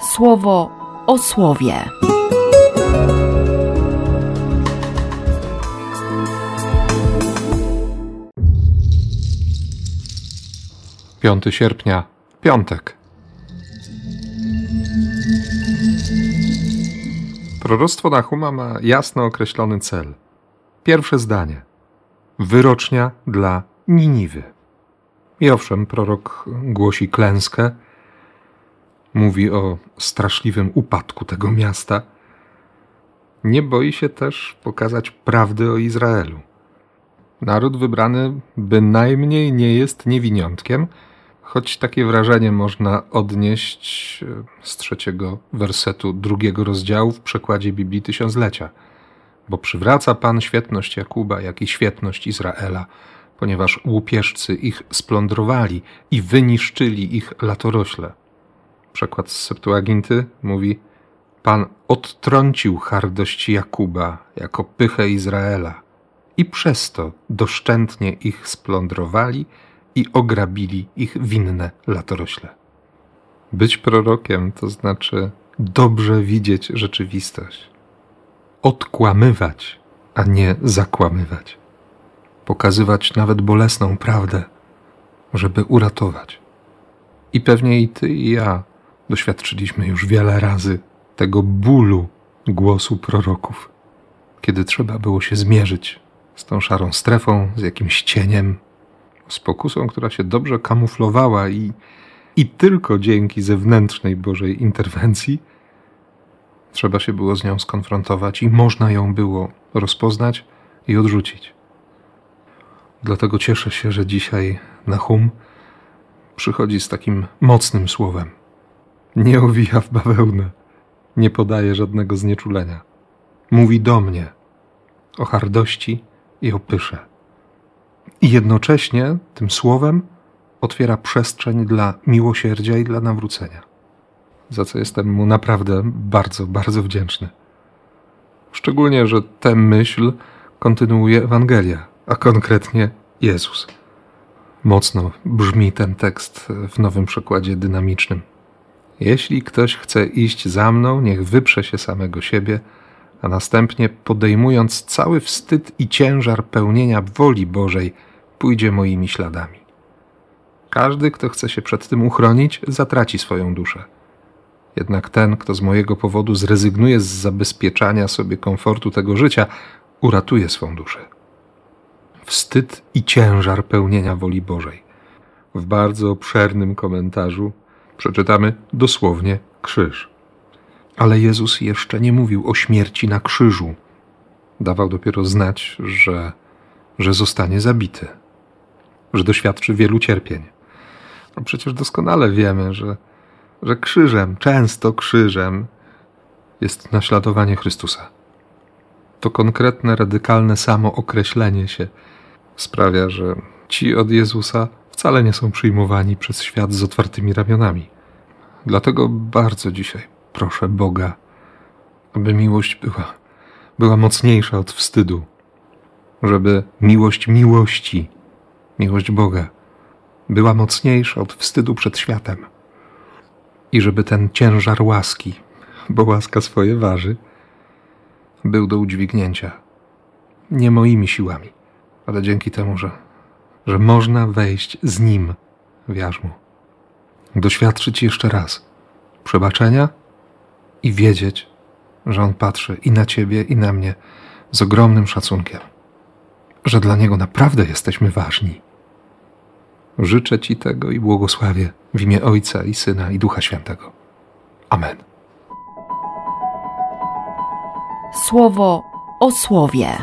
słowo o słowie. 5 sierpnia, piątek. Proroctwo Nahuma ma jasno określony cel. Pierwsze zdanie. Wyrocznia dla Niniwy. I owszem, prorok głosi klęskę, mówi o straszliwym upadku tego miasta. Nie boi się też pokazać prawdy o Izraelu. Naród wybrany bynajmniej nie jest niewiniątkiem, choć takie wrażenie można odnieść e, z trzeciego wersetu drugiego rozdziału w przekładzie Biblii Tysiąclecia. Bo przywraca Pan świetność Jakuba, jak i świetność Izraela, ponieważ łupieżcy ich splądrowali i wyniszczyli ich latorośle. Przekład z Septuaginty mówi: Pan odtrącił hardość Jakuba jako pychę Izraela i przez to doszczętnie ich splądrowali i ograbili ich winne latorośle. Być prorokiem to znaczy dobrze widzieć rzeczywistość, odkłamywać, a nie zakłamywać, pokazywać nawet bolesną prawdę, żeby uratować. I pewnie i ty, i ja doświadczyliśmy już wiele razy tego bólu głosu proroków, kiedy trzeba było się zmierzyć z tą szarą strefą, z jakimś cieniem, z pokusą, która się dobrze kamuflowała i, i tylko dzięki zewnętrznej Bożej interwencji trzeba się było z nią skonfrontować i można ją było rozpoznać i odrzucić. Dlatego cieszę się, że dzisiaj Nahum przychodzi z takim mocnym słowem. Nie owija w bawełnę, nie podaje żadnego znieczulenia. Mówi do mnie o hardości i opysze. I jednocześnie tym słowem otwiera przestrzeń dla miłosierdzia i dla nawrócenia. Za co jestem mu naprawdę bardzo, bardzo wdzięczny. Szczególnie, że tę myśl kontynuuje Ewangelia, a konkretnie Jezus. Mocno brzmi ten tekst w nowym przekładzie dynamicznym. Jeśli ktoś chce iść za mną, niech wyprze się samego siebie a następnie podejmując cały wstyd i ciężar pełnienia woli Bożej, pójdzie moimi śladami. Każdy, kto chce się przed tym uchronić, zatraci swoją duszę. Jednak ten, kto z mojego powodu zrezygnuje z zabezpieczania sobie komfortu tego życia, uratuje swą duszę. Wstyd i ciężar pełnienia woli Bożej. W bardzo obszernym komentarzu przeczytamy dosłownie krzyż. Ale Jezus jeszcze nie mówił o śmierci na krzyżu. Dawał dopiero znać, że, że zostanie zabity, że doświadczy wielu cierpień. No przecież doskonale wiemy, że, że krzyżem, często krzyżem, jest naśladowanie Chrystusa. To konkretne, radykalne samookreślenie się sprawia, że ci od Jezusa wcale nie są przyjmowani przez świat z otwartymi ramionami. Dlatego bardzo dzisiaj proszę Boga, aby miłość była, była mocniejsza od wstydu, żeby miłość miłości, miłość Boga, była mocniejsza od wstydu przed światem i żeby ten ciężar łaski, bo łaska swoje waży, był do udźwignięcia. Nie moimi siłami, ale dzięki temu, że, że można wejść z Nim w jarzmo. Doświadczyć jeszcze raz przebaczenia i wiedzieć, że On patrzy i na Ciebie, i na mnie z ogromnym szacunkiem, że dla Niego naprawdę jesteśmy ważni. Życzę Ci tego i błogosławię w imię Ojca i Syna i Ducha Świętego. Amen. Słowo o słowie.